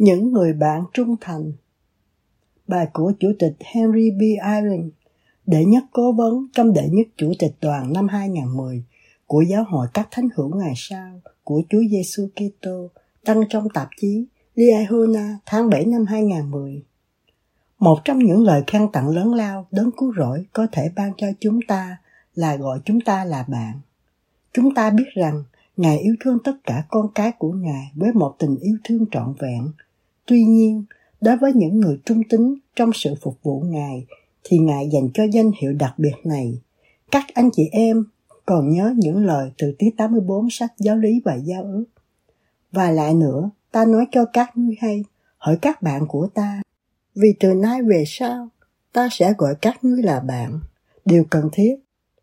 Những người bạn trung thành Bài của Chủ tịch Henry B. Eyring, đệ nhất cố vấn trong đệ nhất Chủ tịch đoàn năm 2010 của Giáo hội các thánh hữu ngày sau của Chúa Giêsu Kitô đăng trong tạp chí Liahuna tháng 7 năm 2010. Một trong những lời khen tặng lớn lao đấng cứu rỗi có thể ban cho chúng ta là gọi chúng ta là bạn. Chúng ta biết rằng Ngài yêu thương tất cả con cái của Ngài với một tình yêu thương trọn vẹn. Tuy nhiên, đối với những người trung tín trong sự phục vụ Ngài, thì Ngài dành cho danh hiệu đặc biệt này. Các anh chị em còn nhớ những lời từ tiết 84 sách giáo lý và giao ước. Và lại nữa, ta nói cho các ngươi hay, hỏi các bạn của ta, vì từ nay về sau, ta sẽ gọi các ngươi là bạn. Điều cần thiết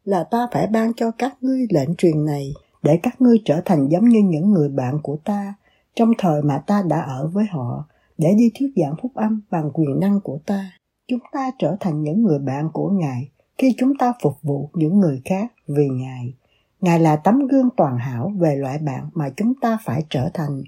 là ta phải ban cho các ngươi lệnh truyền này để các ngươi trở thành giống như những người bạn của ta trong thời mà ta đã ở với họ để đi thuyết giảng phúc âm bằng quyền năng của ta. Chúng ta trở thành những người bạn của Ngài khi chúng ta phục vụ những người khác vì Ngài. Ngài là tấm gương toàn hảo về loại bạn mà chúng ta phải trở thành.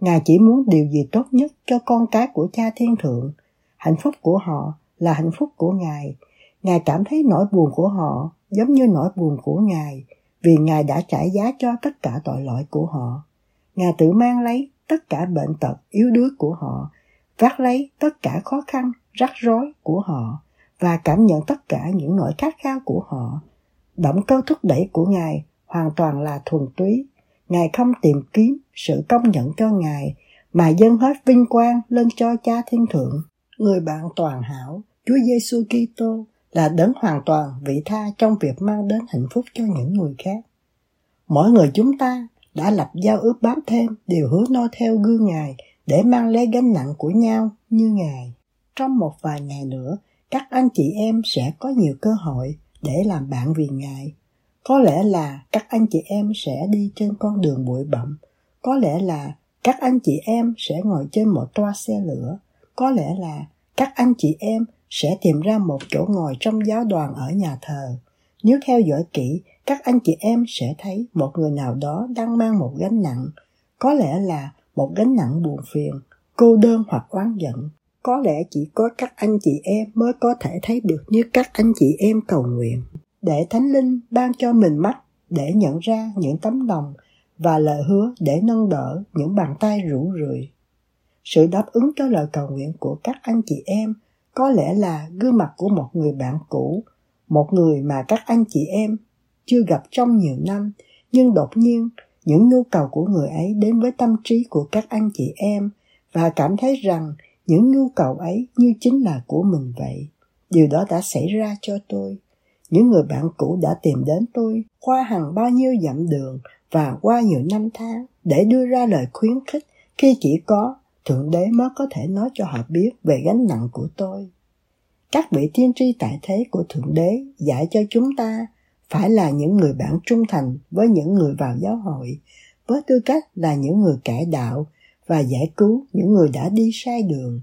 Ngài chỉ muốn điều gì tốt nhất cho con cái của cha thiên thượng. Hạnh phúc của họ là hạnh phúc của Ngài. Ngài cảm thấy nỗi buồn của họ giống như nỗi buồn của Ngài vì Ngài đã trả giá cho tất cả tội lỗi của họ. Ngài tự mang lấy tất cả bệnh tật yếu đuối của họ, vác lấy tất cả khó khăn, rắc rối của họ và cảm nhận tất cả những nỗi khát khao của họ. Động cơ thúc đẩy của Ngài hoàn toàn là thuần túy. Ngài không tìm kiếm sự công nhận cho Ngài, mà dâng hết vinh quang lên cho Cha Thiên Thượng. Người bạn toàn hảo, Chúa Giêsu Kitô là đấng hoàn toàn vị tha trong việc mang đến hạnh phúc cho những người khác. Mỗi người chúng ta đã lập giao ước bám thêm đều hứa noi theo gương Ngài để mang lấy gánh nặng của nhau như Ngài. Trong một vài ngày nữa, các anh chị em sẽ có nhiều cơ hội để làm bạn vì Ngài. Có lẽ là các anh chị em sẽ đi trên con đường bụi bặm, có lẽ là các anh chị em sẽ ngồi trên một toa xe lửa, có lẽ là các anh chị em sẽ tìm ra một chỗ ngồi trong giáo đoàn ở nhà thờ. Nếu theo dõi kỹ, các anh chị em sẽ thấy một người nào đó đang mang một gánh nặng, có lẽ là một gánh nặng buồn phiền, cô đơn hoặc oán giận. Có lẽ chỉ có các anh chị em mới có thể thấy được như các anh chị em cầu nguyện. Để Thánh Linh ban cho mình mắt để nhận ra những tấm lòng và lời hứa để nâng đỡ những bàn tay rũ rượi. Sự đáp ứng cho lời cầu nguyện của các anh chị em có lẽ là gương mặt của một người bạn cũ, một người mà các anh chị em chưa gặp trong nhiều năm, nhưng đột nhiên những nhu cầu của người ấy đến với tâm trí của các anh chị em và cảm thấy rằng những nhu cầu ấy như chính là của mình vậy. Điều đó đã xảy ra cho tôi. Những người bạn cũ đã tìm đến tôi qua hàng bao nhiêu dặm đường và qua nhiều năm tháng để đưa ra lời khuyến khích khi chỉ có Thượng Đế mới có thể nói cho họ biết về gánh nặng của tôi. Các vị tiên tri tại thế của Thượng Đế dạy cho chúng ta phải là những người bạn trung thành với những người vào giáo hội, với tư cách là những người cải đạo và giải cứu những người đã đi sai đường.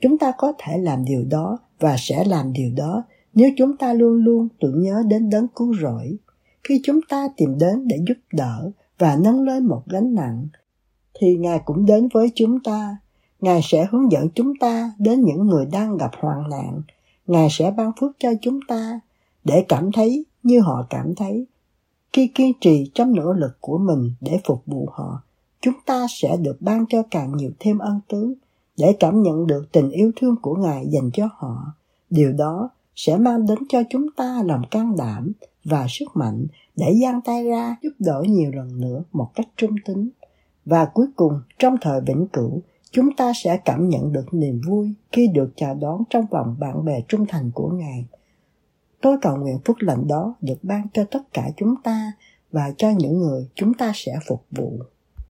Chúng ta có thể làm điều đó và sẽ làm điều đó nếu chúng ta luôn luôn tưởng nhớ đến đấng cứu rỗi. Khi chúng ta tìm đến để giúp đỡ và nâng lên một gánh nặng, thì Ngài cũng đến với chúng ta. Ngài sẽ hướng dẫn chúng ta đến những người đang gặp hoạn nạn. Ngài sẽ ban phước cho chúng ta để cảm thấy như họ cảm thấy. Khi kiên trì trong nỗ lực của mình để phục vụ họ, chúng ta sẽ được ban cho càng nhiều thêm ân tứ để cảm nhận được tình yêu thương của Ngài dành cho họ. Điều đó sẽ mang đến cho chúng ta lòng can đảm và sức mạnh để giang tay ra giúp đỡ nhiều lần nữa một cách trung tính và cuối cùng trong thời vĩnh cửu chúng ta sẽ cảm nhận được niềm vui khi được chào đón trong vòng bạn bè trung thành của ngài tôi cầu nguyện phúc lành đó được ban cho tất cả chúng ta và cho những người chúng ta sẽ phục vụ.